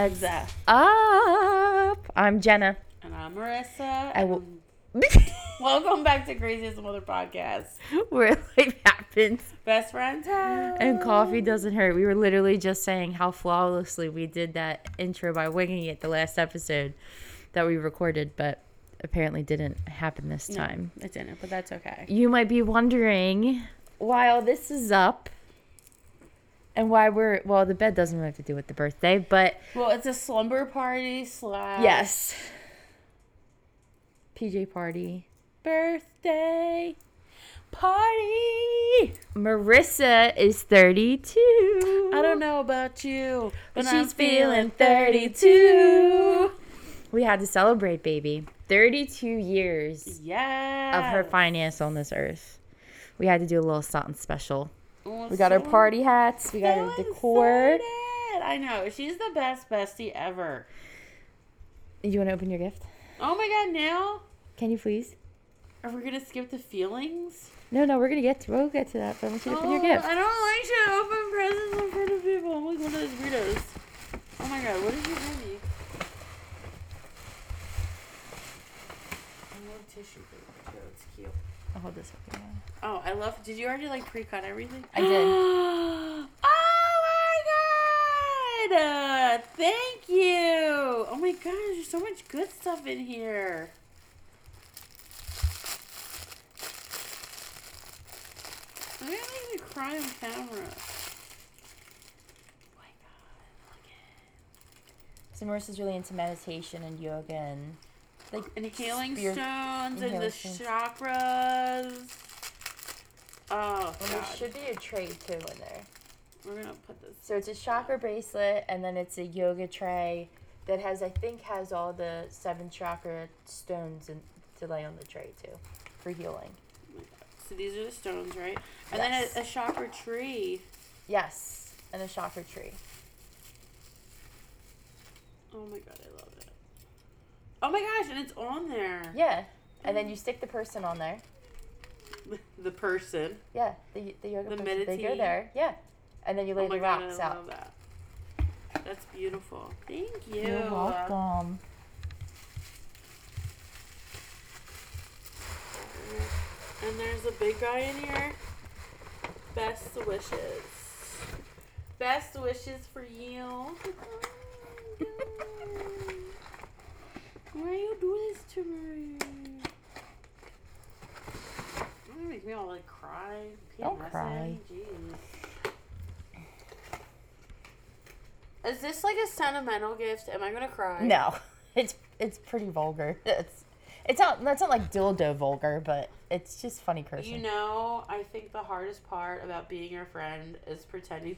What's up? I'm Jenna. And I'm Marissa. I will. Welcome back to Craziest Mother Podcast. Where life happens Best friends. Have. And coffee doesn't hurt. We were literally just saying how flawlessly we did that intro by winging it the last episode that we recorded, but apparently didn't happen this No, time. it didn't, but that's okay. You might be wondering why all this is up and why we're well. The bed doesn't really have to do with the birthday, but Well, it's a slumber party slash yes, PJ party. birthday party. Marissa is 32. I don't know about you, but But she's feeling feeling 32. We had to celebrate, baby. 32 years Yeah. of her finance on this earth. We had to do a little something special. Oh, We got our party hats. We got our decor. excited. I know. She's the best bestie ever. You want to open your gift? Oh my god, now? Can you please? Are we gonna skip the feelings? No, no, we're gonna get to. We'll get to that. But I want you to open your Oh, gift. I don't like to open presents in front of people. I'm like one of those weirdos. Oh my god, what did you give me? I love tissue paper too. It's cute. I'll hold this up. Oh, I love. Did you already like pre-cut everything? I did. oh my god! Uh, thank you. Oh my god, there's so much good stuff in here. I'm gonna make me cry on camera. Oh my god, look at So Marissa's really into meditation and yoga and like And healing spirit- stones and and the stones. chakras. Oh And there should be a tray too in there. We're gonna put this. So it's a chakra bracelet, and then it's a yoga tray that has, I think, has all the seven chakra stones in, to lay on the tray too, for healing. So these are the stones, right? And Yes. then a, a chakra tree. Yes, and a chakra tree. Oh my god, I love it. Oh my gosh, and it's on there. Yeah, and then oh. you stick the person on there. The person. Yeah, the the yoga The person. They go meditate. there. Yeah, and then you lay oh my the god, rocks I out. love that. That's beautiful. Thank you. You're welcome. And there's a big guy in here. Best wishes. Best wishes for you. Why you do this to me? You're make me all like cry. Don't PMSing. cry. Jeez. Is this like a sentimental gift? Am I gonna cry? No, it's it's pretty vulgar. It's it's not that's not like dildo vulgar, but it's just funny cursing. You know, I think the hardest part about being your friend is pretending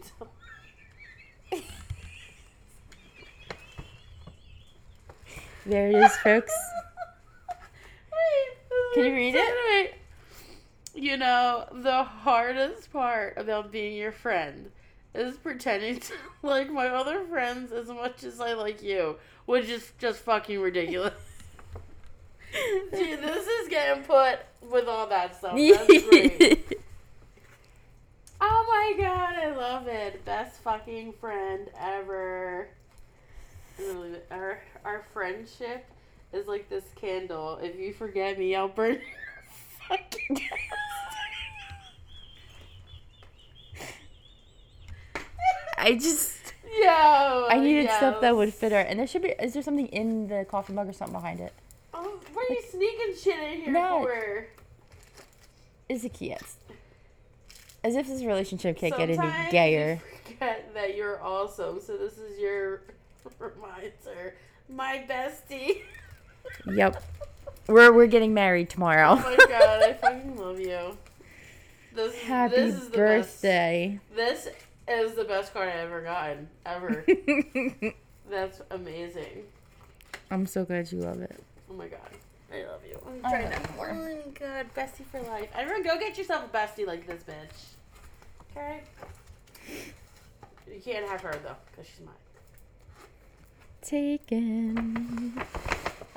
to. there it is, folks. Wait, Can you read it? You know, the hardest part about being your friend is pretending to like my other friends as much as I like you, which is just fucking ridiculous. Dude, this is getting put with all that stuff. That's great. Oh my god, I love it. Best fucking friend ever. Our our friendship is like this candle. If you forget me, I'll burn your fucking I just Yo, I needed stuff that would fit her, and there should be. Is there something in the coffee mug or something behind it? Oh, what are you sneaking shit in here No. for? Is a key? As if this relationship can't get any gayer. You forget that you're awesome. So this is your reminder. My bestie. Yep. We're we're getting married tomorrow. Oh my god, I fucking love you. This, Happy this is the birthday. Best. This is the best card I ever gotten. Ever. That's amazing. I'm so glad you love it. Oh my god. I love you. I'm trying love to. you more. Oh my god, bestie for life. Everyone, go get yourself a bestie like this bitch. Okay? You can't have her though, because she's mine. Taken.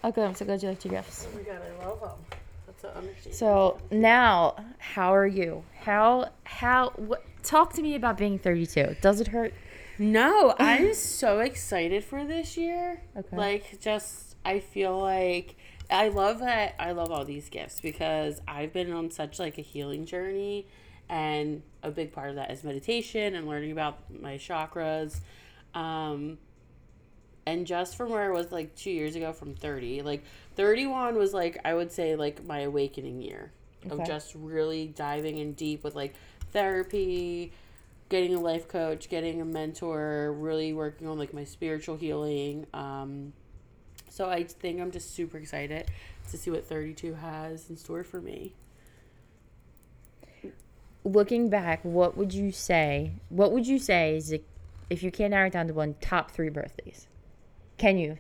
Okay, I'm so glad you liked your gifts. Oh my god, I love them. That's an understatement. So now, how are you? How how what? Talk to me about being 32. Does it hurt? No, I'm so excited for this year. Okay. Like, just, I feel like I love that. I love all these gifts because I've been on such like a healing journey, and a big part of that is meditation and learning about my chakras. Um, and just from where I was like two years ago from 30, like 31 was like, I would say, like my awakening year of just really diving in deep with like therapy, getting a life coach, getting a mentor, really working on like my spiritual healing. Um, so I think I'm just super excited to see what 32 has in store for me. Looking back, what would you say? What would you say is it, if you can't narrow it down to one top three birthdays? Can you?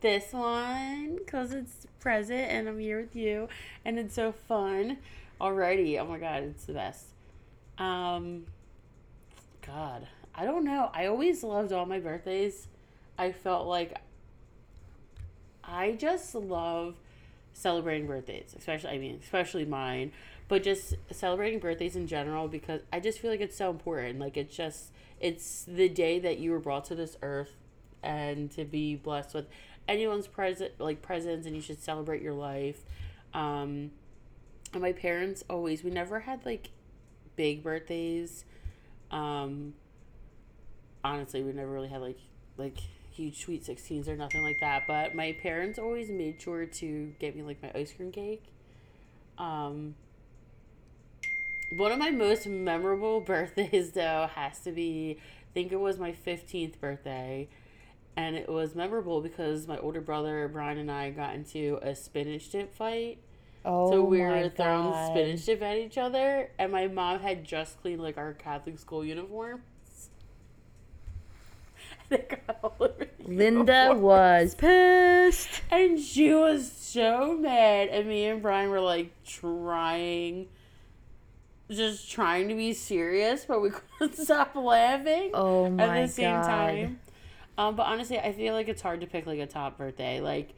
This one, because it's present and I'm here with you and it's so fun already. Oh my God, it's the best. Um, God, I don't know. I always loved all my birthdays. I felt like I just love celebrating birthdays, especially I mean, especially mine, but just celebrating birthdays in general because I just feel like it's so important. Like it's just it's the day that you were brought to this earth and to be blessed with anyone's present like presents and you should celebrate your life. Um and my parents always we never had like big birthdays. Um honestly, we never really had like like huge sweet 16s or nothing like that, but my parents always made sure to get me like my ice cream cake. Um one of my most memorable birthdays though has to be I think it was my 15th birthday and it was memorable because my older brother Brian and I got into a spinach dip fight. Oh So we were throwing God. spinach dip at each other, and my mom had just cleaned like our Catholic school uniforms. they got all over the Linda uniform. was pissed. and she was so mad, and me and Brian were like trying, just trying to be serious, but we couldn't stop laughing Oh my at the same god. time. Um, but honestly, I feel like it's hard to pick like a top birthday. Like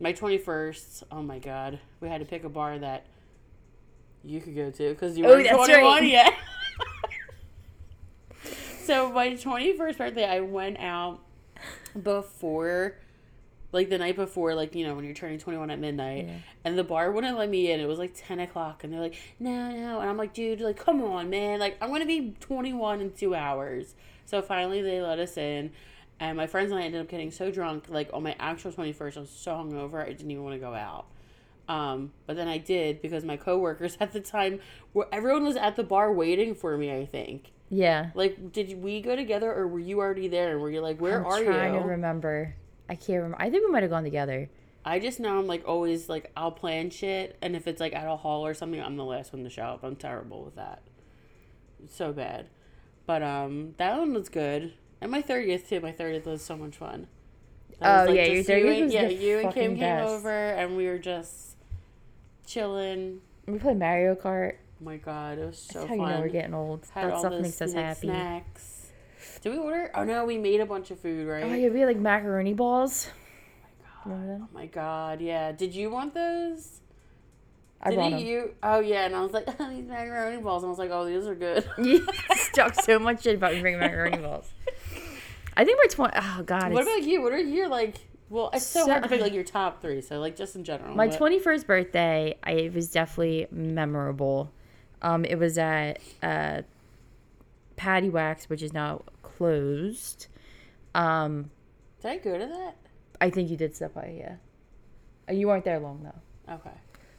my twenty first. Oh my god, we had to pick a bar that you could go to because you Oh, weren't twenty one right. yet. so my twenty first birthday, I went out before. Like the night before, like you know, when you're turning 21 at midnight, Yeah. and the bar wouldn't let me in. It was like 10 o'clock, and they're like, "No, no," and I'm like, "Dude, like, come on, man! Like, I'm gonna be 21 in two hours." So finally, they let us in, and my friends and I ended up getting so drunk. Like on my actual 21st, I was so hungover, I didn't even want to go out. Um, but then I did because my coworkers at the time, were everyone was at the bar waiting for me. I think. Yeah. Like, did we go together, or were you already there? And were you like, "Where are you? I'm trying to remember. I can't remember. I think we might have gone together. I just know I'm like always like I'll plan shit, and if it's like at a hall or something, I'm the last one to show up. I'm terrible with that. It's so bad, but um, that one was good. And my thirtieth too. My thirtieth was so much fun. That Oh, yeah, your just you 30th and- was yeah, the you and Kim fucking came over, and we were just chilling. We played Mario Kart. Oh my god, it was so That's how fun. you know we're getting old. Had that stuff makes us happy. Snacks. Did we order? Oh no, we made a bunch of food, right? Oh yeah, we had like macaroni balls. Oh Remember them? Oh my god, yeah. Did you want those? I Didn't them. you? Oh yeah, and I was like, these macaroni balls, and I was like, oh, these are good. You talk so much shit about me bringing macaroni balls. I think we're twenty. Oh god, what about you? What are your like? Well, it's so, So- hard to pick like your top three. So like just in general. my twenty first birthday. I it was definitely memorable. Um, it was at uh, Patty Wax, which is now closed. Um, Did I go to that? I think you did step by, yeah. Uh, You weren't there long though. Okay.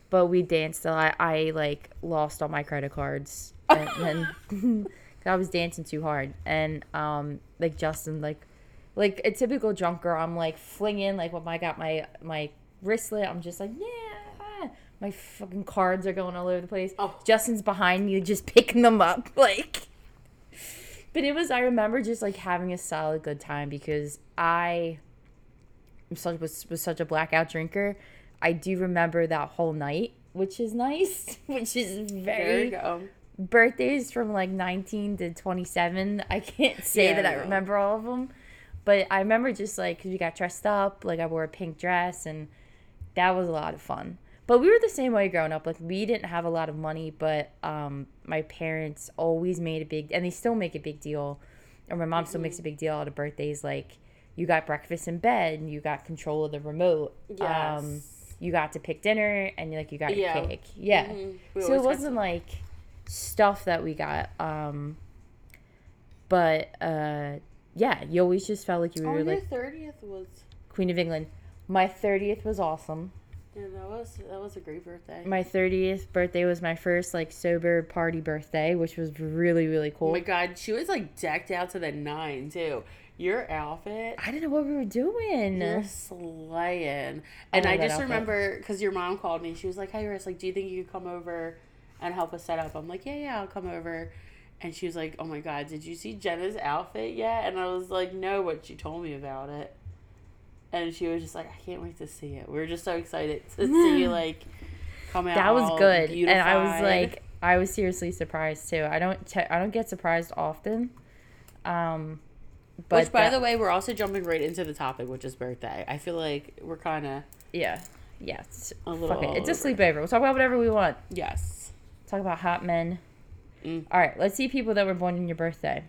but we danced a lot. I like lost all my credit cards, and then I was dancing too hard. And um, like Justin, like like a typical drunk girl, I'm like flinging like when I got my my wristlet. I'm just like yeah. My fucking cards are going all over the place. Oh. Justin's behind me, just picking them up, like. But it was. I remember just like having a solid good time because I was such, was, was such a blackout drinker. I do remember that whole night, which is nice, which is very. Birthdays from like 19 to 27. I can't say Yeah, that I remember all of them, but I remember just like because we got dressed up, like I wore a pink dress, and that was a lot of fun. But we were the same way growing up. Like we didn't have a lot of money, but um, my parents always made a big, and they still make a big deal or my mom still makes a big deal out of birthdays. Like you got breakfast in bed, and you got control of the remote. Um, you got to pick dinner, and like you got your Yeah. cake. Yeah. Mhm. So it wasn't like stuff that we got. Um, but uh, yeah, you always just felt like you Oh, were your like thirtieth was. Queen of England. My thirtieth was awesome. Yeah, that was that was a great birthday. My thirtieth birthday was my first like sober party birthday, which was really really cool. oh my god, she was like decked out to the nine too. Your outfit. I didn't know what we were doing. You're slaying. And love I, just outfit. remember because your mom called me. She was like, "Hey, Iris, like, do you think you could come over and help us set up?" I'm like, "Yeah, yeah, I'll come over." And she was like, "Oh my god, did you see Jenna's outfit yet?" And I was like, "No," but she told me about it. And she was just like, "I can't wait to see it." We were just so excited to see you like come out. that was good, and I was like, I was seriously surprised too. I don't, te- I don't get surprised often. Um, but Which, by that- the way, we're also jumping right into the topic, which is birthday. I feel like we're kind of yeah, yeah, it's, a little. it. It's a sleepover. We'll talk about whatever we want. Yes. Talk about hot men. Mm. All right, let's see people that were born in your birthday.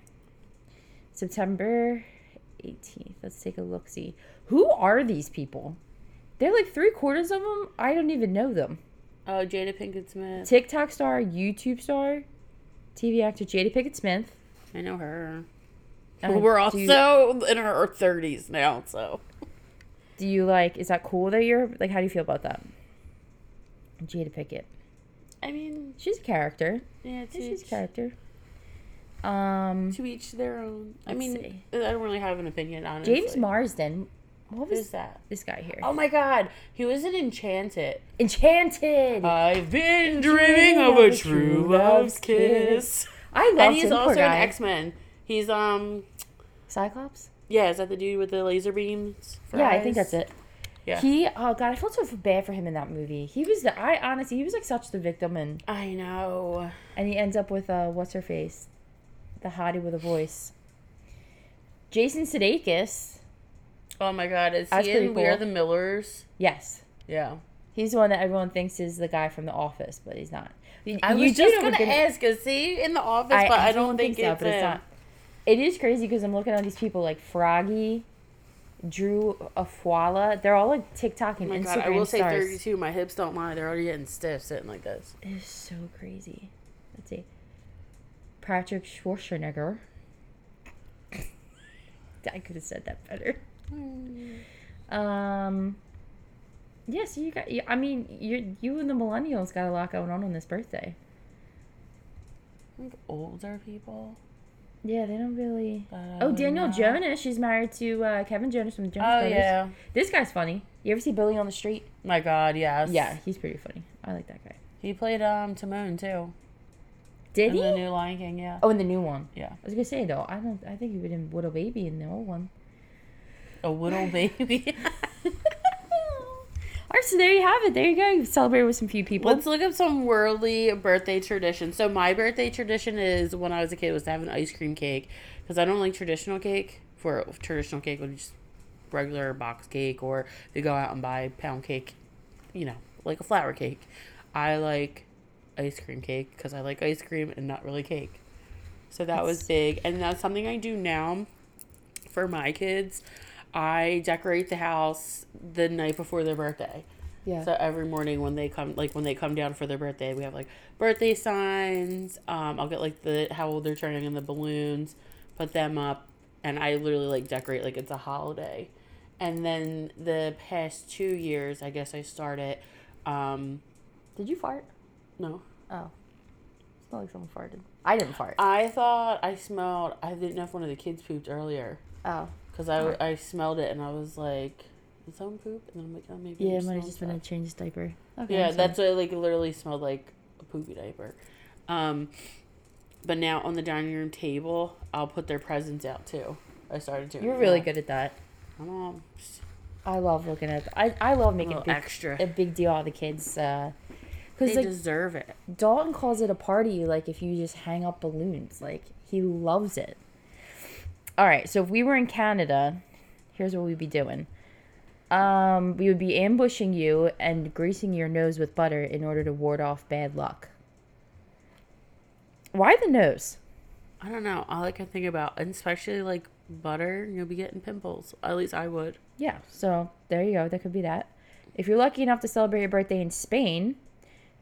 September 18th. Let's take a look. See who are these people? They're like three quarters of them. I don't even know them. Oh, Jada Pinkett Smith. TikTok star, YouTube star, TV actor Jada Pinkett Smith. I know her. Uh, We're do you- also in our thirties now, so Do you like? Is that cool that you're like? How do you feel about that? Jada Pinkett. I mean, She's a character. yeah, She's a character. Um, to each their own. I mean, see. I don't really have an opinion on it. James Marsden. What Who's was that? this guy here? Oh my God, he was in Enchanted. Enchanted. I've been dreaming of a true love's kiss. I love And he's him. Also in guy. X Men. He's um, Cyclops. yeah, is that the dude with the laser beams? Yeah, I think that's it. Yeah. He. Oh god, I felt so bad for him in that movie. He was the. I honestly, he was like such the victim, and I know. and he ends up with uh, what's her face, the hottie with a voice. Jason Sudeikis. Oh my God, is That's he in We Are the Millers? Yes, Yeah. he's the one that everyone thinks is the guy from The Office, but he's not. I you was just gonna ask, is he in the office? but I don't think, so, it's but him. It is crazy because I'm looking at these people like Froggy, Drew Afualo. They're all like TikTok Oh and my Instagram god, I will say 32. My hips don't lie. They're already getting stiff sitting like this. It is so crazy. Let's see. Patrick Schwarzenegger. I could have said that better. Um. Yes, you got. I mean, you you and the millennials got a lot going on on this birthday. I think older people. Yeah, they don't really. but I Oh, Danielle. Jonas. She's married to uh, Kevin Jonas from the Jonas Oh Brothers. yeah. This guy's funny. You ever see Billy on the Street? My god, yes. Yeah, he's pretty funny. I like that guy. He played um Timon too. Did in he? the new Lion King, yeah. oh, in the new one. Yeah. I was gonna say though, I don't. I think he would in Little Baby in the old one. A little baby. All right, so there you have it. There you go. You celebrated with some few people. Let's look up some worldly birthday traditions. So my birthday tradition is when I was a kid was to have an ice cream cake because I don't like traditional cake. For traditional cake would just regular box cake or they go out and buy pound cake, you know, like a flour cake. I like ice cream cake because I like ice cream and not really cake. So that was big, and that's something I do now for my kids. I decorate the house the night before their birthday. yeah. So every morning when they come, like when they come down for their birthday, we have like birthday signs. Um, I'll get like the how old they're turning and the balloons, put them up, and I literally like decorate like it's a holiday. And then the past two years, I guess I started. Um, Did you fart? no, Oh, it's not like someone farted. I didn't fart. I thought I smelled. I didn't know if one of the kids pooped earlier oh, because I I smelled it and I was like, did someone poop? And then I'm like, oh maybe. yeah, I'm it might have just been a change diaper. Okay, Yeah, that's what it, like it literally smelled like a poopy diaper. Um, but now on the dining room table, I'll put their presents out too. I started doing. You're really that. good at that. Come on, I love looking at. I I love making little big, extra. a big deal out of the kids. Because They like deserve it. Dalton calls it a party. Like if you just hang up balloons, like he loves it. All right, so if we were in Canada, here's what we'd be doing. Um, we would be ambushing you and greasing your nose with butter in order to ward off bad luck. Why the nose? I don't know. All I can think about, and especially like butter, you'll be getting pimples. At least I would. Yeah, so there you go. That could be that. If you're lucky enough to celebrate your birthday in Spain,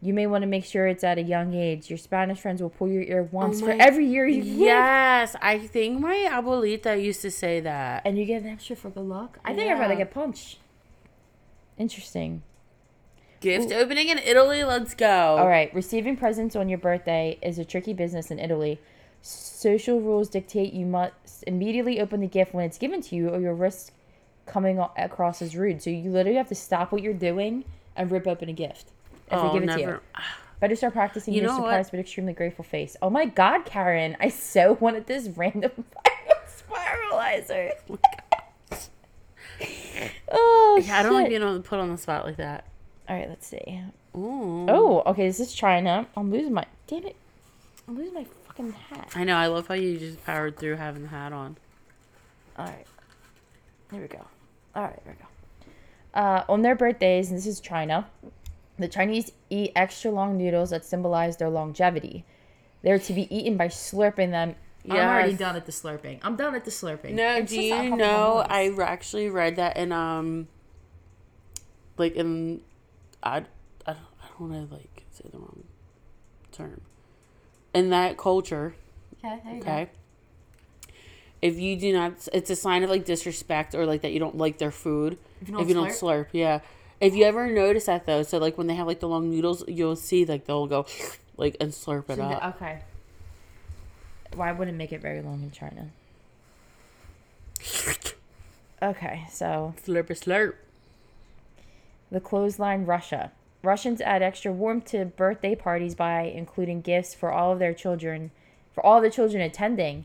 you may want to make sure it's at a young age. Your Spanish friends will pull your ear oh once for my- every year you live, Yes, I think my abuelita used to say that. and you get an extra for good luck. I think I'd rather get punched. Interesting. Gift opening in Italy. Let's go. All right, receiving presents on your birthday is a tricky business in Italy. Social rules dictate you must immediately open the gift when it's given to you, or you'll risk coming across as rude. So you literally have to stop what you're doing and rip open a gift they Oh, give it never. to you. Better start practicing You your know what? surprised but extremely grateful face. Oh my god, Karen! I so wanted this random spiralizer. oh Yeah, I don't like being put on the spot like that. All right, let's see. Ooh. Oh, okay. This is China. I'm losing my. Damn it! I'm losing my fucking hat. I know. I love how you just powered through having the hat on. All right. Here we go. All right, here we go. Uh, on their birthdays, and this is China, the Chinese eat extra long noodles that symbolize their longevity. They're to be eaten by slurping them. I'm already done at the slurping. I'm done at the slurping. No, It's do you know? I actually read that in um, like in, I, I don't, I don't want to like say the wrong term. In that culture, Okay, there go. okay. If you do not, it's a sign of like disrespect or like that you don't like their food. If if you don't slurp, yeah. If you ever notice that though, so like when they have like the long noodles, you'll see like they'll go like and slurp it up. okay. Why wouldn't make it very long in China? Okay, so Slurp a slurp. The clothesline Russia. Russians add extra warmth to birthday parties by including gifts for all of their children, for all the children attending.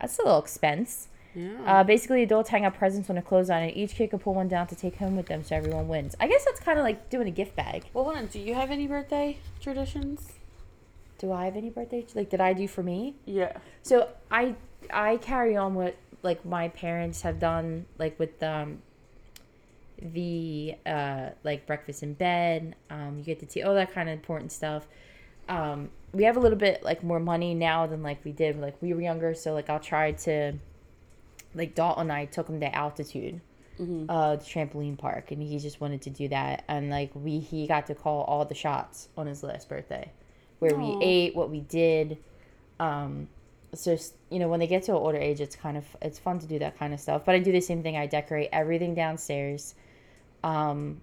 That's a little expense. Yeah. Uh, basically, adults hang up presents on a clothesline, and each kid can pull one down to take home with them, so everyone wins. I guess that's kind of like doing a gift bag. well, hold on. Do you have any birthday traditions? Do I have any birthday? Like, did I do for me? Yeah. So I I carry on what like my parents have done, like with um the uh like breakfast in bed. Um, you get to tea, all that kind of important stuff. Um, we have a little bit like more money now than like we did like we were younger. So like I'll try to like Dalton and I took him to altitude. Uh, the trampoline park, and he just wanted to do that. And like we, he got to call all the shots on his last birthday, where Aw. we ate, what we did, um it's just you know when they get to an older age it's kind of it's fun to do that kind of stuff but i do the same thing i decorate everything downstairs um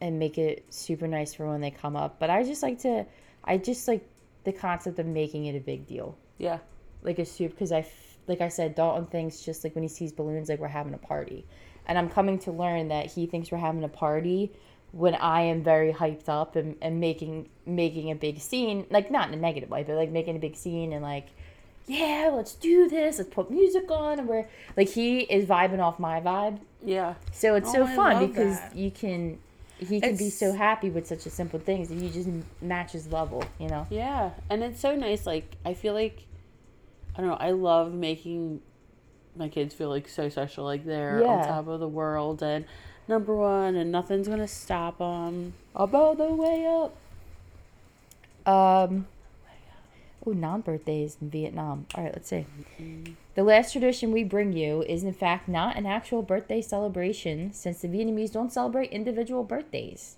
and make it super nice for when they come up but i just like to i just like the concept of making it a big deal Yeah. like a soup because i like i said dalton thinks just like when he sees balloons like we're having a party and i'm coming to learn that he thinks we're having a party when i am very hyped up and, and making making a big scene like not in a negative way but like making a big scene and like yeah let's do this let's put music on and we're like he is vibing off my vibe Yeah. so it's Oh, so I fun because that. you can he can be so happy with such a simple things if you just match his level you know Yeah. And it's so nice. Like, I feel like, I don't know, I love making my kids feel like so special. Like, they're on top of the world and number one, and nothing's going to stop them. Above the way up. Um. Oh, non-birthdays in Vietnam. All right, let's see. The last tradition we bring you is, in fact, not an actual birthday celebration, since the Vietnamese don't celebrate individual birthdays.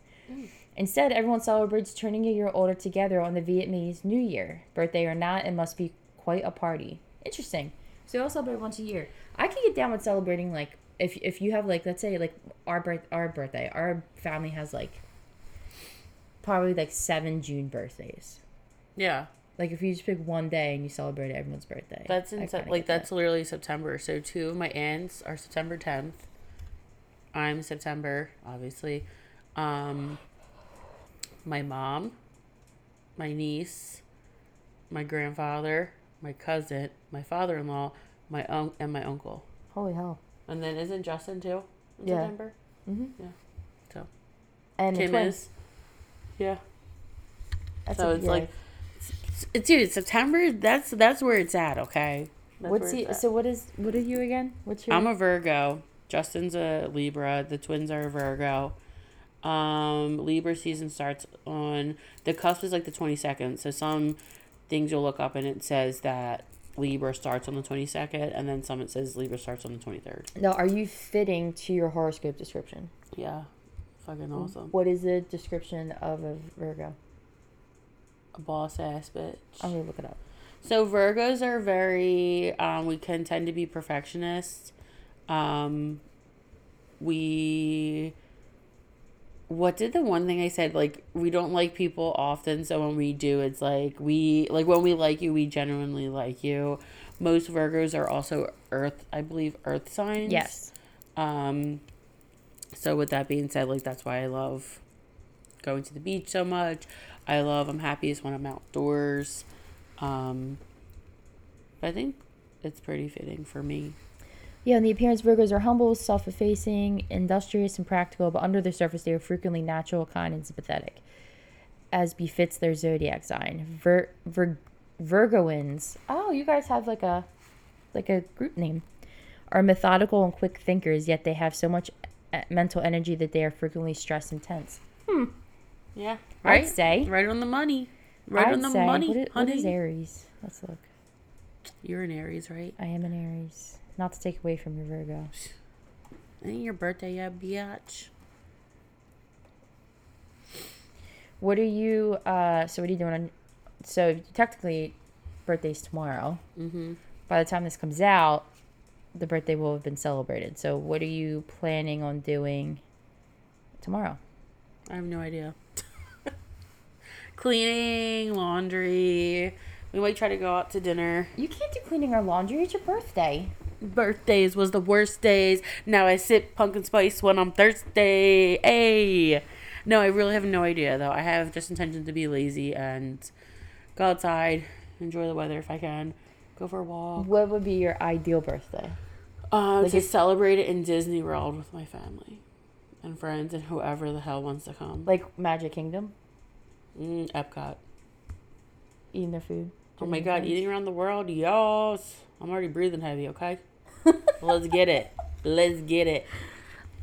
Instead, everyone celebrates turning a year older together on the Vietnamese New Year. Birthday or not, it must be quite a party. Interesting. So they all celebrate once a year. I can get down with celebrating like if if you have like let's say like our birth our birthday. Our family has like probably like seven June birthdays. Yeah. Like if you just pick one day and you celebrate everyone's birthday. That's in kinda like that's that. literally September. So two of my aunts are September tenth. I'm September, obviously. Um, my mom, my niece, my grandfather, my cousin, my father-in-law, my un- and my uncle. holy hell. And then isn't Justin too? In Yeah. September. Mm-hmm. Yeah. So And Kim is. Yeah. That's so a- it's yeah. like, it's, dude, September. That's that's where it's at. Okay. That's What's he? So what is? What are you again? What's your? I'm a Virgo. Justin's a Libra. The twins are a Virgo. Um, Libra season starts on the cusp is like the 22nd. So some things you'll look up and it says that Libra starts on the 22nd, and then some it says Libra starts on the 23rd. Now, are you fitting to your horoscope description? Yeah. Fucking awesome. What is the description of a Virgo? A boss ass bitch. I'm gonna look it up. So Virgos are very um we can tend to be perfectionists. Um we what did the one thing I said like we don't like people often so when we do it's like we like when we like you we genuinely like you. Most Virgos are also earth I believe earth signs. Yes. Um so with that being said like that's why I love going to the beach so much. I love I'm happiest when I'm outdoors. Um, but I think it's pretty fitting for me. Yeah, and the appearance, Virgos are humble, self effacing, industrious, and practical, but under the surface, they are frequently natural, kind, and sympathetic, as befits their zodiac sign. Vir- Vir- Virgoans. Oh, you guys have like a like a group name. Are methodical and quick thinkers, yet they have so much uh, mental energy that they are frequently stressed and tense. Hmm. Yeah, I'd right. say. right on the money. Right I'd on the say, money, what is, what is. Aries? Let's look. You're an Aries, right? I am an Aries. Not to take away from your Virgo. Ain't your birthday yet, biatch? What are you? Uh, so what are you doing? On, so technically, birthday's tomorrow. Mm-hmm. By the time this comes out, the birthday will have been celebrated. So what are you planning on doing tomorrow? I have no idea. Cleaning, laundry. We might try to go out to dinner. You can't do cleaning or laundry. It's your birthday. Birthdays was the worst days. Now I sip pumpkin spice when I'm thirsty. Hey. No, I really have no idea though. I have just intention to be lazy and go outside, enjoy the weather if I can, go for a walk. What would be your ideal birthday? Uh, Like to if- celebrate it in Disney World with my family and friends and whoever the hell wants to come. Like Magic Kingdom, Mm, Epcot. eating their food. Oh my god, eating around the world, yes. I'm already breathing heavy, okay? Let's get it. Let's get it.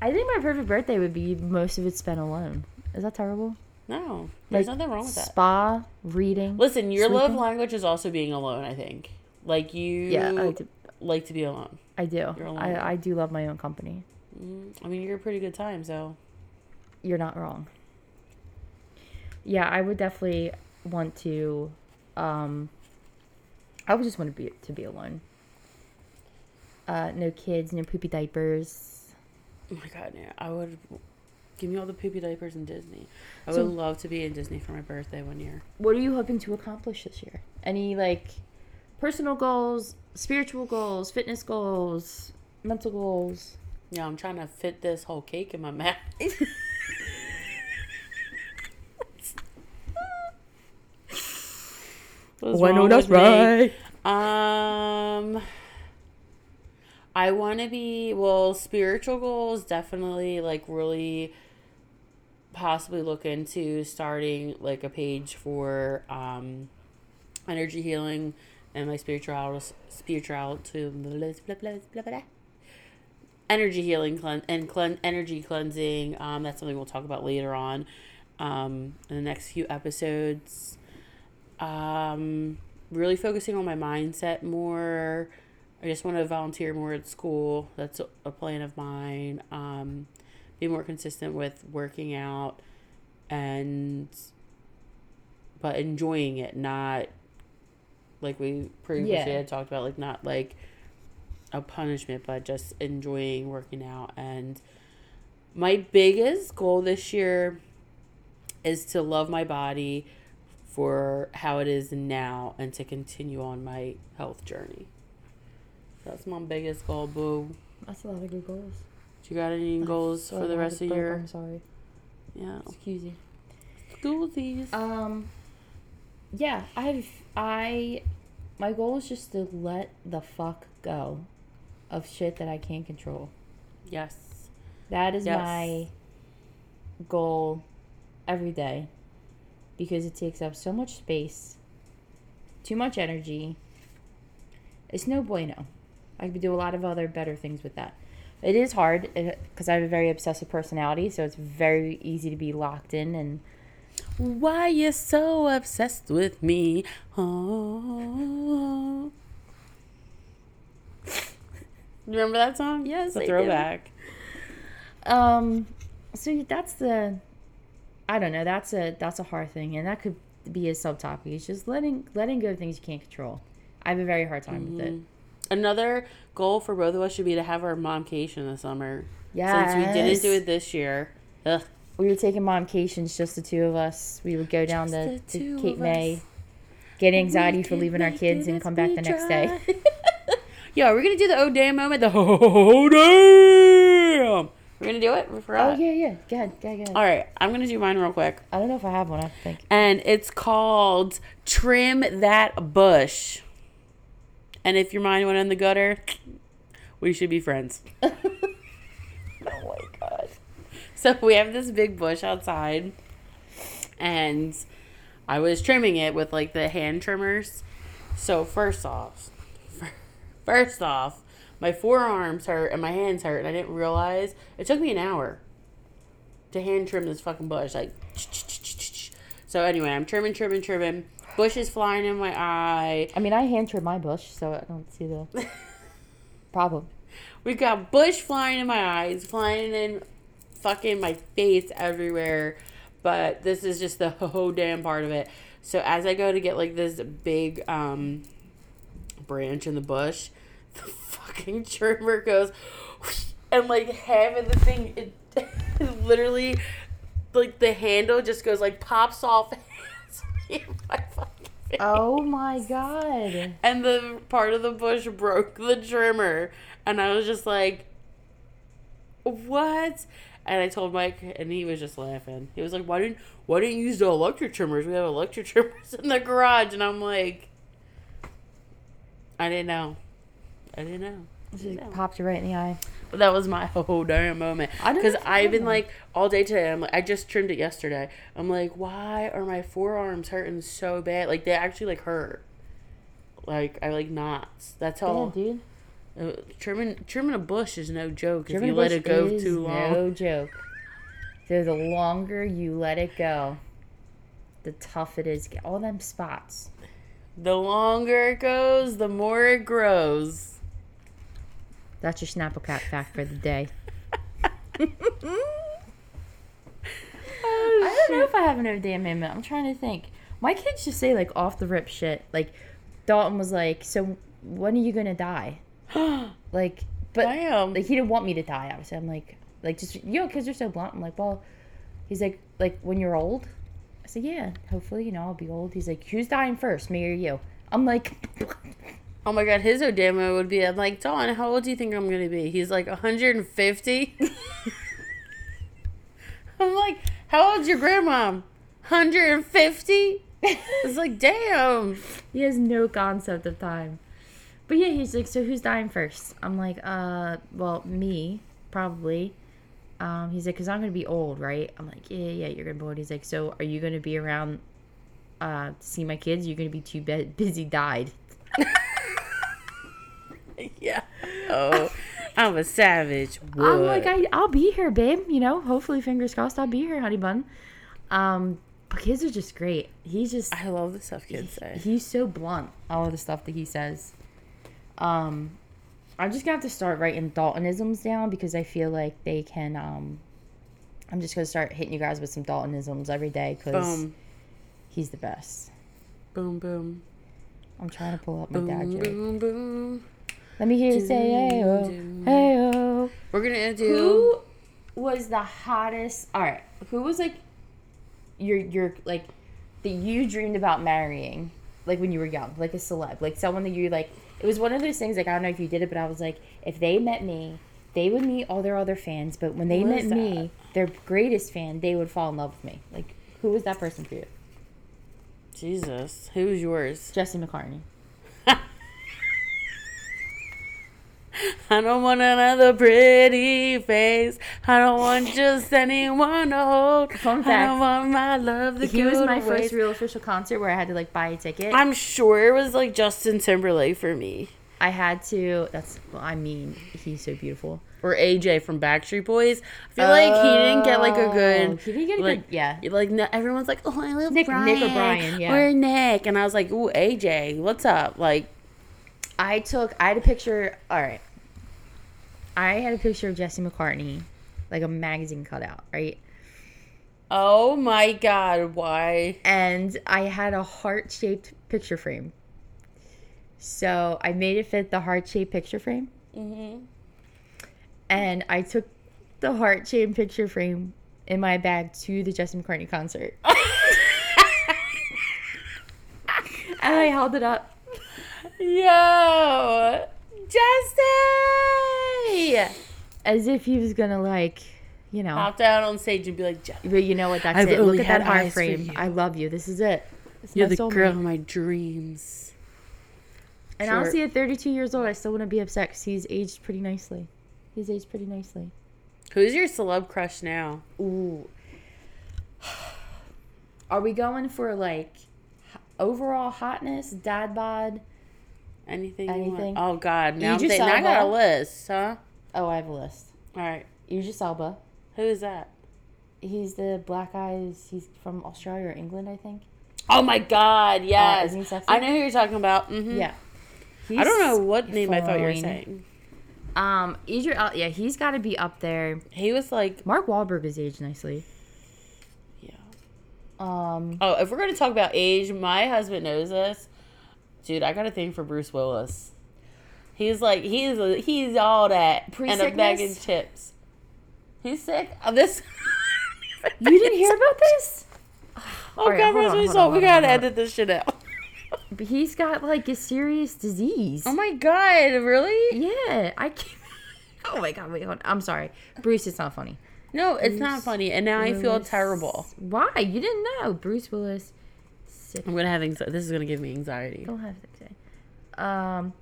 I think my perfect birthday would be most of it spent alone. Is that terrible? No, there's Like, nothing wrong with that. Spa, reading. Listen, your love language is also being alone, I think. Like you Yeah, I like to. like to be alone. I do. You're alone. I, I do love my own company. Mm, I mean, you're a pretty good time, so. You're not wrong. Yeah, I would definitely want to. Um, I would just want to be to be alone. Uh, no kids, no poopy diapers. Oh my god, yeah. I would. Give me all the poopy diapers in Disney. I So- would love to be in Disney for my birthday one year. What are you hoping to accomplish this year? Any like personal goals, spiritual goals, fitness goals, mental goals? Yeah, I'm trying to fit this whole cake in my mouth. What's wrong with me? Um, I want to be well. Spiritual goals definitely like really possibly look into starting like a page for um energy healing and my spiritual spirituality blah, blah, blah, blah, blah. energy healing clean and clean energy cleansing. Um, that's something we'll talk about later on. Um, in the next few episodes um, really focusing on my mindset more. I just want to volunteer more at school. That's a, plan of mine. Um, be more consistent with working out and but enjoying it, not like we previously Yeah. had talked about, like not like a punishment, but just enjoying working out. And my biggest goal this year is to love my body for how it is now and to continue on my health journey. That's my biggest goal, boo. That's a lot of good goals. Do you got any goals So for the rest of burp, your I'm sorry. yeah Excuse me. schoolsies? Um. Yeah, I've I. My goal is just to let the fuck go, of shit that I can't control. yes. That is Yes. my goal every day because it takes up so much space, too much energy. It's no bueno. I could do a lot of other better things with that. It is hard because I have a very obsessive personality, so it's very easy to be locked in and Why you so obsessed with me? Oh. Remember that song? Yes, it's a throwback. Um, so that's the, I don't know. That's a that's a hard thing, and that could be a subtopic. It's just letting letting go of things you can't control. I have a very hard time with it. Mm-hmm. Another goal for both of us should be to have our momcation this summer. Yeah, Since we didn't do it this year. Ugh. We were taking momcations, just the two of us. We would go down Just to, to Cape May, us. get anxiety for leaving our kids, and come back the next day. Yo, we're gonna do the oh damn moment. The oh damn. We're gonna do it. We Oh yeah, yeah. Go ahead, go ahead, go ahead. All right, I'm gonna do mine real quick, I don't know if I have one. I think. and it's called "Trim That Bush." And if your mind went in the gutter, we should be friends. Oh my god. So we have this big bush outside, and I was trimming it with like the hand trimmers. So first off, first off, my forearms hurt and my hands hurt, and I didn't realize it took me an hour to hand trim this fucking bush. Like, so anyway, I'm trimming, trimming, trimming. Bush is flying in my eye. I mean, I hand trim my bush, so I don't see the problem. We got bush flying in my eyes, flying in fucking my face everywhere. But this is just the whole damn part of it. So as I go to get like this big um branch in the bush, the fucking trimmer goes and like half of the thing it literally like the handle just goes like pops off my fucking face. Oh my god. And the part of the bush broke the trimmer. And I was just like, what? And I told Mike, and he was just laughing. He was like, "Why didn't Why didn't you use the electric trimmers? We have electric trimmers in the garage." And I'm like, I didn't know. I didn't know. It just popped you right in the eye. But that was my whole damn moment. Because I've been like all day today. I'm like, I just trimmed it yesterday. I'm like, why are my forearms hurting so bad? Like they actually like hurt. Like I like knots. That's Yeah, how dude. uh, trimming trimming a bush is no joke if you let it go too long. No joke. So the longer you let it go, the tough it is. All them spots. The longer it goes, the more it grows. That's your Snapple Cat fact for the day. I don't know if I have no damn moment. I'm trying to think. My kids just say like off the rip shit. Like Dalton was like, "So when are you gonna die?" Like, but Damn. like he didn't want me to die. Obviously, I'm like, like just you know, kids are so blunt. I'm like, well, he's like, like when you're old. I said, yeah, hopefully, you know, I'll be old. He's like, who's dying first, me or you? I'm like, Oh my god, his Odamo would be. I'm like, Don, how old do you think I'm gonna be? He's like 150. I'm like, how old's your grandma? 150. It's like, damn. He has no concept of time. But yeah, he's like, so who's dying first? I'm like, uh, well, me, probably. Um, he's like, cause I'm gonna be old, right? I'm like, yeah, yeah, you're gonna be old. He's like, so are you gonna be around, uh, to see my kids? You're gonna be too be- busy died. Yeah. Oh, I'm a savage. What? I'm like, I, I'll be here, babe. You know, hopefully, fingers crossed, I'll be here, honey bun. Um, but kids are just great. He's just I love the stuff kids say. he's so blunt all of the stuff that he says um i'm just gonna have to start writing daltonisms down because i feel like they can um i'm just gonna start hitting you guys with some daltonisms every day because he's the best boom, boom, i'm trying to pull up my dad boom, joke boom, boom. Let me hear you say hey oh hey oh. We're gonna do. who was the hottest? All right. Who was like your your like that you dreamed about marrying like when you were young like a celeb like someone that you like it was one of those things like i don't know if you did it but i was like if they met me they would meet all their other fans but when they met is me their greatest fan they would fall in love with me. Like who was that person for you? Jesus, who's yours? jesse mccartney I don't want another pretty face. I don't want just anyone to hold. Fun I don't want my love to he was my first real official concert where i had to like buy a ticket I'm sure it was like Justin Timberlake for me. i had to that's well, i mean he's so beautiful Or AJ from Backstreet Boys. I feel like he didn't get like a Oh, good. he didn't get a like, good yeah Like no, everyone's like, oh, I love Nick- Brian. Nick O'Brien, yeah. Or Nick, and I was like, ooh, AJ, what's up? Like, I took. I had a picture. All right. I had a picture of Jesse McCartney, like a magazine cutout, right? Oh my god, why? And I had a heart shaped picture frame. So I made it fit the heart shaped picture frame. Mm-hmm. And I took the heart shaped picture frame in my bag to the Jesse McCartney concert. and I held it up. Yo, Jesse! As if he was gonna like, you know. Hop down on stage and be like, Jesse, But you know what? That's I've it. Look at that heart frame. I love you. This is it. It's you're my the soulmate. girl of my dreams. And Sure. honestly, at 32 years old, I still wouldn't be upset because he's aged pretty nicely. He's aged pretty nicely. Who's your celeb crush now? Ooh. Are we going for like overall hotness, dad bod? Anything? you want? Anything. Oh God, now I'm Idris thinking, I got a list, huh? Oh, I have a list. All right, Idris Elba. who is that? He's the black eyes. He's from Australia or England, I think. Oh my God, yes, isn't he sexy? I know who you're talking about. Mm-hmm. Yeah. I don't know what name I thought you were saying. Um, Idris, El- yeah, he's got to be up there. He was like, Mark Wahlberg is aged nicely. yeah. Um, Oh, if we're gonna talk about age, my husband knows this. Dude, I got a thing for Bruce Willis. He's like he's he's all that pre- and a bag of chips. He's sick. Oh, this. you didn't hear about this? Oh Alright, God, on, we hold on, We gotta on. edit this shit out. But He's got like a serious disease. Oh my God, really? Yeah, I can't. Oh my god! Wait, hold on. I'm sorry, Bruce. It's not funny. No, it's not funny, and now I feel terrible. Why? You didn't know Bruce Willis. Sick. I'm gonna have anxiety. This is gonna give me anxiety. Don't have to say. Um,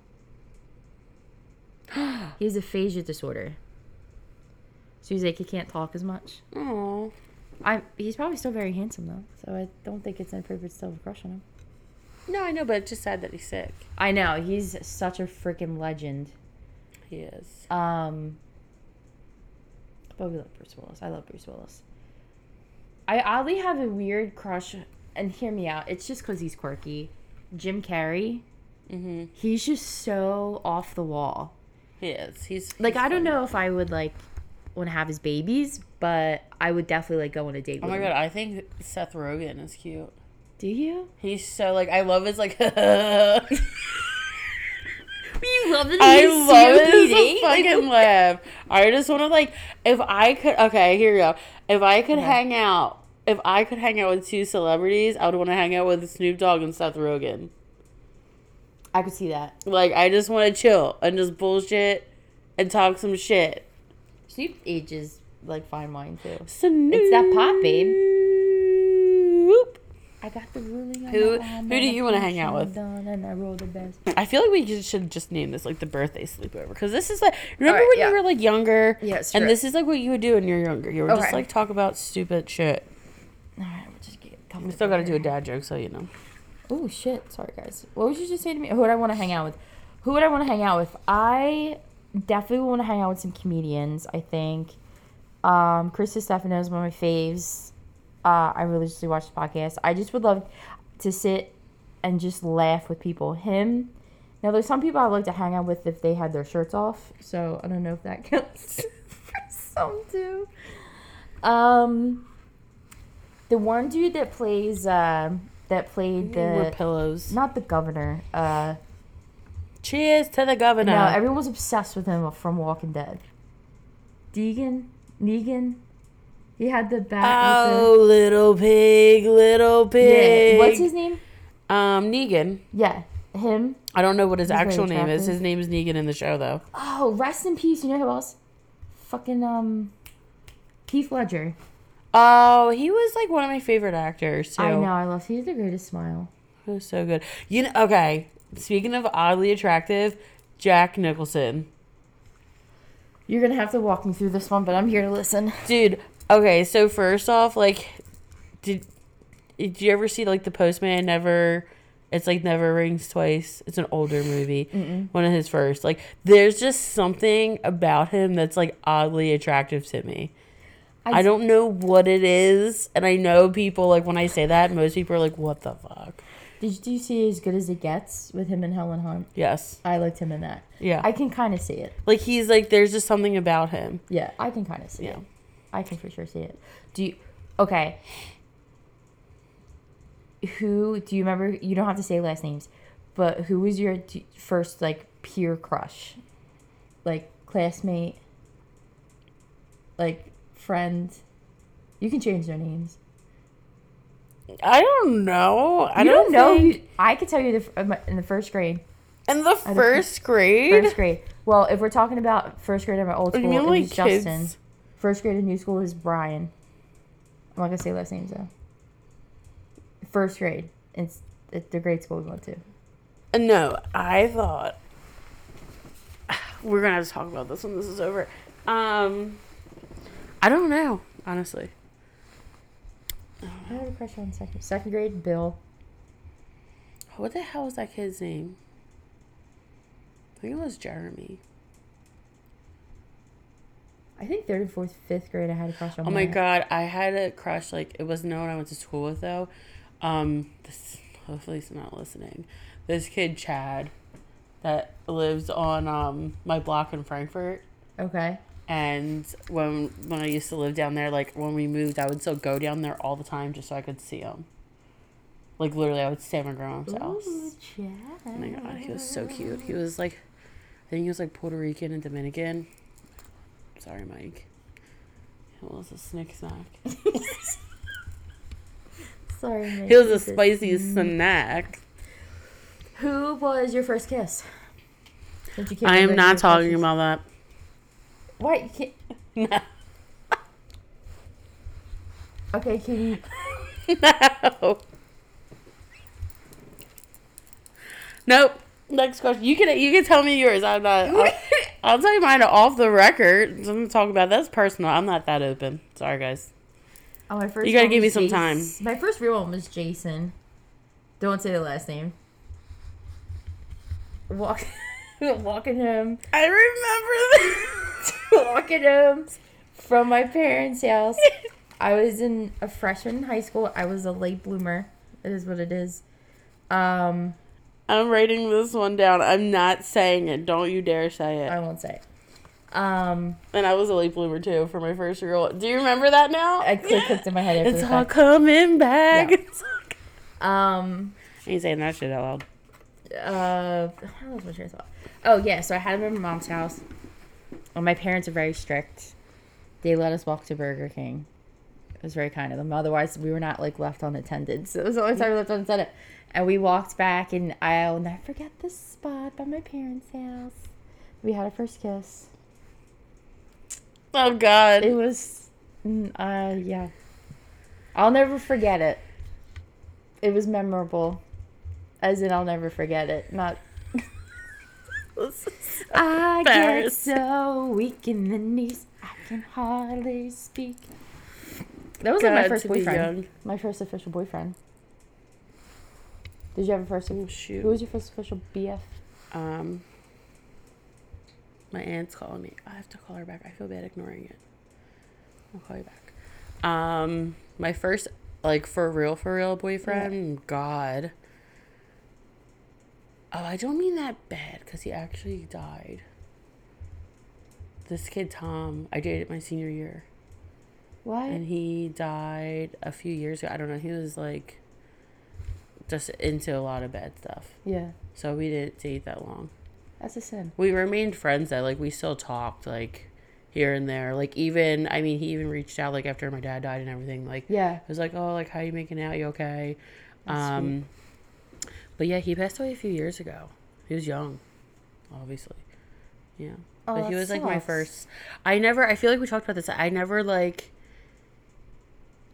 he has aphasia disorder. So he's like he can't talk as much. Oh, I he's probably still very handsome though, so I don't think it's inappropriate to still have a crush on him. no, I know, but it's just sad that he's sick. I know he's such a freaking legend. He is. Um, but we love Bruce Willis. I love Bruce Willis. I oddly have a weird crush, and hear me out. It's just because he's quirky. Jim Carrey. Mm-hmm. He's just so off the wall. He is. He's Like he's I don't funny. know if I would like want to have his babies, but I would definitely like go on a date. Oh with my him. god, I think Seth Rogen is cute. Do you? He's so like I love his like I You love it. love his fucking laugh. I just want to like if I could okay, here we go. If I could Okay. hang out if I could hang out with two celebrities, I would want to hang out with Snoop Dogg and Seth Rogen. I could see that. Like I just want to chill and just bullshit and talk some shit. Snoop ages like fine wine too. Snoop. It's that pop, babe. I got the ruling. Who- who do you wanna hang out with? And I the best. I feel like we just- should just name this like the birthday sleepover because this is like remember Alright, when yeah. you were like younger Yeah, it's and this is like what you would do when you're younger. You would just like talk about stupid shit. All right, we'll just get. We still got to do a dad joke, so you know. Oh shit! Sorry guys. What would you just say to me? Who would I want to hang out with? Who would I want to hang out with? I definitely want to hang out with some comedians. I think. Um, Chris Stefano is one of my faves. Uh, I religiously watch the podcast. I just would love to sit and just laugh with people. Him. Now, there's some people I like to hang out with if they had their shirts off. So I don't know if that counts for some too. Um, the one dude that plays uh, that played We're the pillows. not the governor. Uh, Cheers to the governor. no, everyone was obsessed with him from Walking Dead. Deegan, Negan, he had the bat. oh, little pig, little the, yeah. What's his name? Um, Negan. Yeah, him. I don't know what his He's actual name is. His name is Negan in the show, though. Oh, rest in peace. You know who else? Fucking um, Heath Ledger. Oh, he was like one of my favorite actors too. I know. I love. He has the greatest smile. He was so good. You know, okay. Speaking of oddly attractive, Jack Nicholson. You're gonna have to walk me through this one, but I'm here to listen. Dude, okay, so first off, like did did you ever see like the postman never it's like never rings twice. It's an older movie. One of his first. Like there's just something about him that's like oddly attractive to me. I, don't know what it is, and I know people like when I say that, most people are like, "What the fuck?" Did you see as good as it gets with him and Helen Hunt? Yes. I liked him in that. Yeah. I can kind of see it. like he's like there's just something about him. Yeah, I can kind of see Yeah. it. I can for sure see it. Do you? Okay. Who do you remember? You don't have to say last names, but who was your first like peer crush, like classmate, like friend? You can change their names. I don't know. I you don't, know. think- who- I could tell you the, uh, in the first grade. in the first grade. First grade. Well, if we're talking about first grade in my old You school, it like Justin. First grade in new school is Brian. I'm not gonna say last names though. First grade. It's, it's the grade school we went to. No, I thought we're gonna have to talk about this when this is over. Um, I don't know, honestly. I had a crush on second second grade. Bill. What the hell was that kid's name? I think it was Jeremy. I think third and fourth, fifth grade. I had a crush on. Oh my god, I had a crush. Like it wasn't no one I went to school with though. Um, this hopefully he's not listening. This kid Chad, that lives on um my block in Frankfurt. Okay. And when when I used to live down there, like when we moved, I would still go down there all the time just so I could see him. Like literally, I would stay at my grandma's house. Ooh, Oh my god, he was so cute. He was like, I think he was like Puerto Rican and Dominican. Sorry, Mike. He was a snick snack. Sorry. Nick, He was a spicy snack. Who was your first kiss? You I am not talking about Why? You can't... that. Okay, can you? no. Nope. Next question. You can you can tell me yours. I'm not. I'll, I'll tell you mine off the record. I'm gonna talk about that's personal. I'm not that open. Sorry, guys. Oh, my first. You gotta give me some Jas- time. My first real one was Jason. Don't say the last name. Walk, walking him, I remember walking him from my parents' house. I was in a freshman in high school. I was a late bloomer. It is what it is. Um, I'm writing this one down. I'm not saying it. Don't you dare say it. I won't say. It. Um, And I was a late bloomer too for my first real. Do you remember that now? I click clicked in my head. It's all fact. coming back. Yeah. It's Um, I ain't saying that shit out loud. uh, how was my train of thought? Oh yeah, so I had him at my mom's house. Well, my parents are very strict. They let us walk to Burger King. It was very kind of them. Otherwise, we were not like left unattended. So it was the only time we left unattended. And we walked back, and I'll never forget this spot by my parents' house. We had our first kiss. Oh God. It was, mm, uh, yeah. I'll never forget it. It was memorable. As in, I'll never forget it. Not I get so weak in the knees, I can hardly speak. That was like my first boyfriend. My first official boyfriend. Did you have a first? Oh, shoot. Who was your first official BF? Um, my aunt's calling me. I have to call her back. I feel bad ignoring it. I'll call you back. Um, my first, like, for real, for real boyfriend, God. Oh, I don't mean that bad because he actually died. This kid, Tom, I dated my senior year. What? And he died a few years ago. I don't know. He was, like, just into a lot of bad stuff. yeah, So we didn't date that long. that's a sin. We remained friends though. Like we still talked like here and there. Like even I mean he even reached out like after my dad died and everything. Like Yeah. it was like, Oh, like how you making out? You okay? That's um but yeah, he passed away a few years ago. He was young, obviously. Yeah. Oh, but he was like my first I never I feel like we talked about this. I never like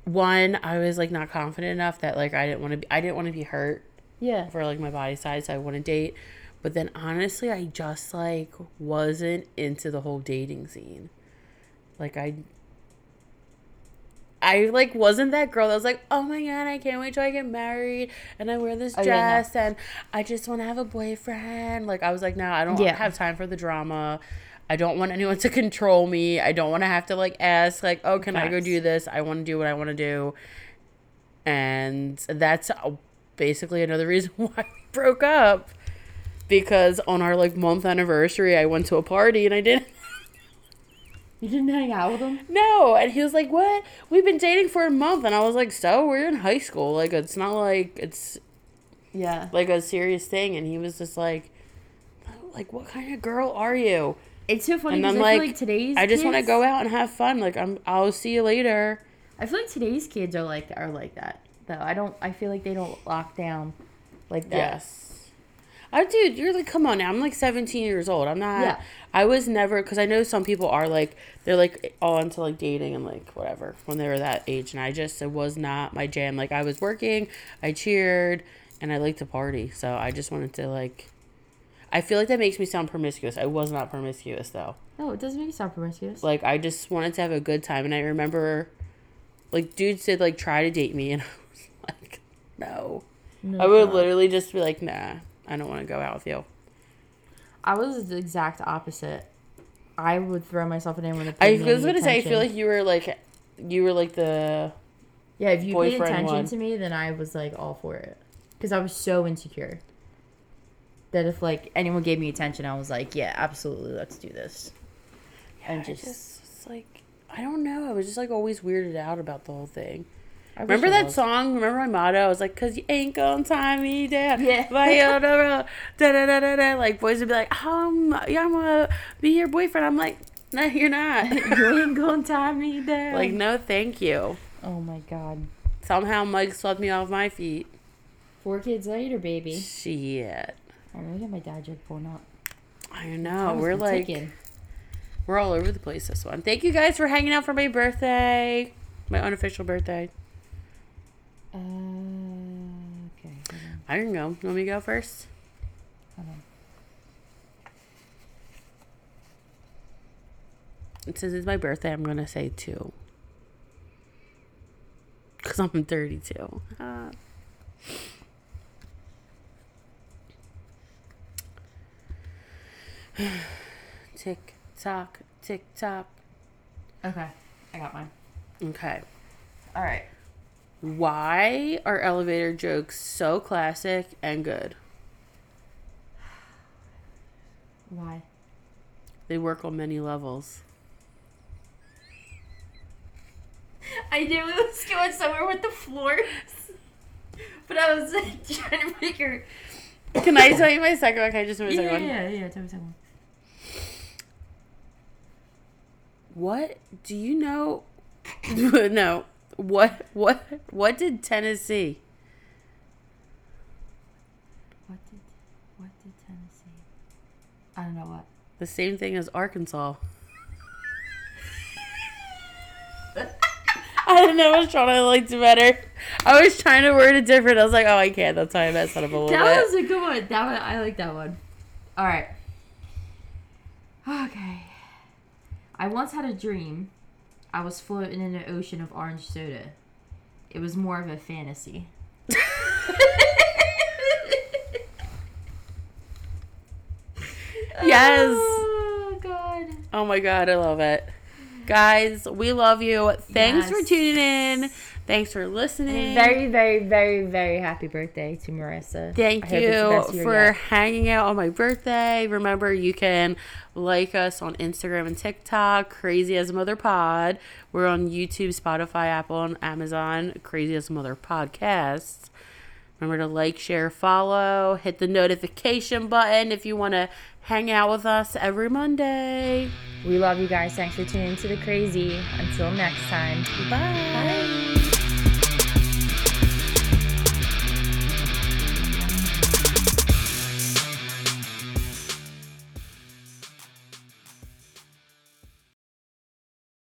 one, I was like not confident enough that like I didn't want to be I didn't want to be hurt Yeah. for like my body size I want to date. But then honestly, I just like wasn't into the whole dating scene. Like I I like wasn't that girl that was like, "Oh my god, I can't wait till I get married and I wear this Oh, yeah, no. dress and I just want to have a boyfriend." Like I was like, "No, I don't Yeah. have time for the drama. I don't want anyone to control me. I don't want to have to like ask like, "Oh, can I go do this?" I want to do what I want to do." And that's basically another reason why we broke up. Because on our like month anniversary, I went to a party and I didn't You didn't hang out with him? no, and he was like, "What? We've been dating for a month," and I was like, "So we're in high school. Like it's not like it's Yeah. like a serious thing." And he was just like, "Like what kind of girl are you?" It's so funny And I'm feel like, like today's I just want to go out and have fun. Like I'm, I'll see you later. I feel like today's kids are like are like that. Though I don't I feel like they don't lock down like that. Yes. Oh, dude, you're like, come on now. I'm like 17 years old. I'm not. Yeah. I was never, because I know some people are like, they're like all into like dating and like whatever when they were that age. And I just, it was not my jam. Like, I was working, I cheered, and I liked to party. So I just wanted to like, I feel like that makes me sound promiscuous. I was not promiscuous though. No, it doesn't make you sound promiscuous. Like, I just wanted to have a good time. And I remember, like, dudes did like try to date me, and I was like, no. No, I would God. literally just be like, nah, I don't want to go out with you. I was the exact opposite. I would throw myself in anyone that I was gonna say, I feel like you were like, you were like the yeah, if you paid attention one. to me, then I was like all for it because I was so insecure that if like anyone gave me attention, I was like, yeah, absolutely, let's do this. And I just, just like I don't know. I was just like always weirded out about the whole thing. I Remember that song? Remember my motto? I was like, "Cause you ain't gonna tie me down." Yeah. Like, da, da, da, da, da. Like boys would be like, "Um, yeah, I'm gonna be your boyfriend." I'm like, "No, you're not." you ain't gonna tie me down. like, no, thank you. oh my god. Somehow Mike swept me off my feet. Four kids later, baby. Shit. I'm gonna my dad joke pulling up. I know. We're like, ticking. we're all over the place this one. Thank you guys for hanging out for my birthday, my unofficial birthday. Uh, okay. I can go. You want me go first? Hold on. Since it's my birthday, I'm gonna say two. Cause I'm 32. Uh, tick tock, tick tock. Okay, I got mine. Okay. All right. Why are elevator jokes so classic and good? Why? They work on many levels. I knew it was going somewhere with the floors, but I was like, trying to figure. Out. Can I tell you my second one? Can I just do my Yeah, second yeah, one? yeah, yeah. Tell me second one. What do you know? no. What what what did Tennessee? What did what did Tennessee? I don't know what. The same thing as Arkansas. I didn't know which one I liked better. I was trying to word it different. I was like, oh, I can't. That's why I messed up a little That bit. was a good one. That one I like that one. All right. Okay. I once had a dream. I was floating in an ocean of orange soda. It was more of a fantasy. Yes. Oh God. Oh my god, I love it. Guys, we love you. Thanks for tuning in. Thanks for listening. very, very, very, very happy birthday to Marissa. Thank I hope it's the you for yet. hanging out on my birthday. Remember, you can like us on Instagram and TikTok, Crazy as Mother Pod. We're on YouTube, Spotify, Apple, and Amazon, Crazy as a Mother Podcasts. Remember to like, share, follow, hit the notification button if you want to hang out with us every Monday. We love you guys. Thanks for tuning in to the crazy. Until next time. Bye. Bye.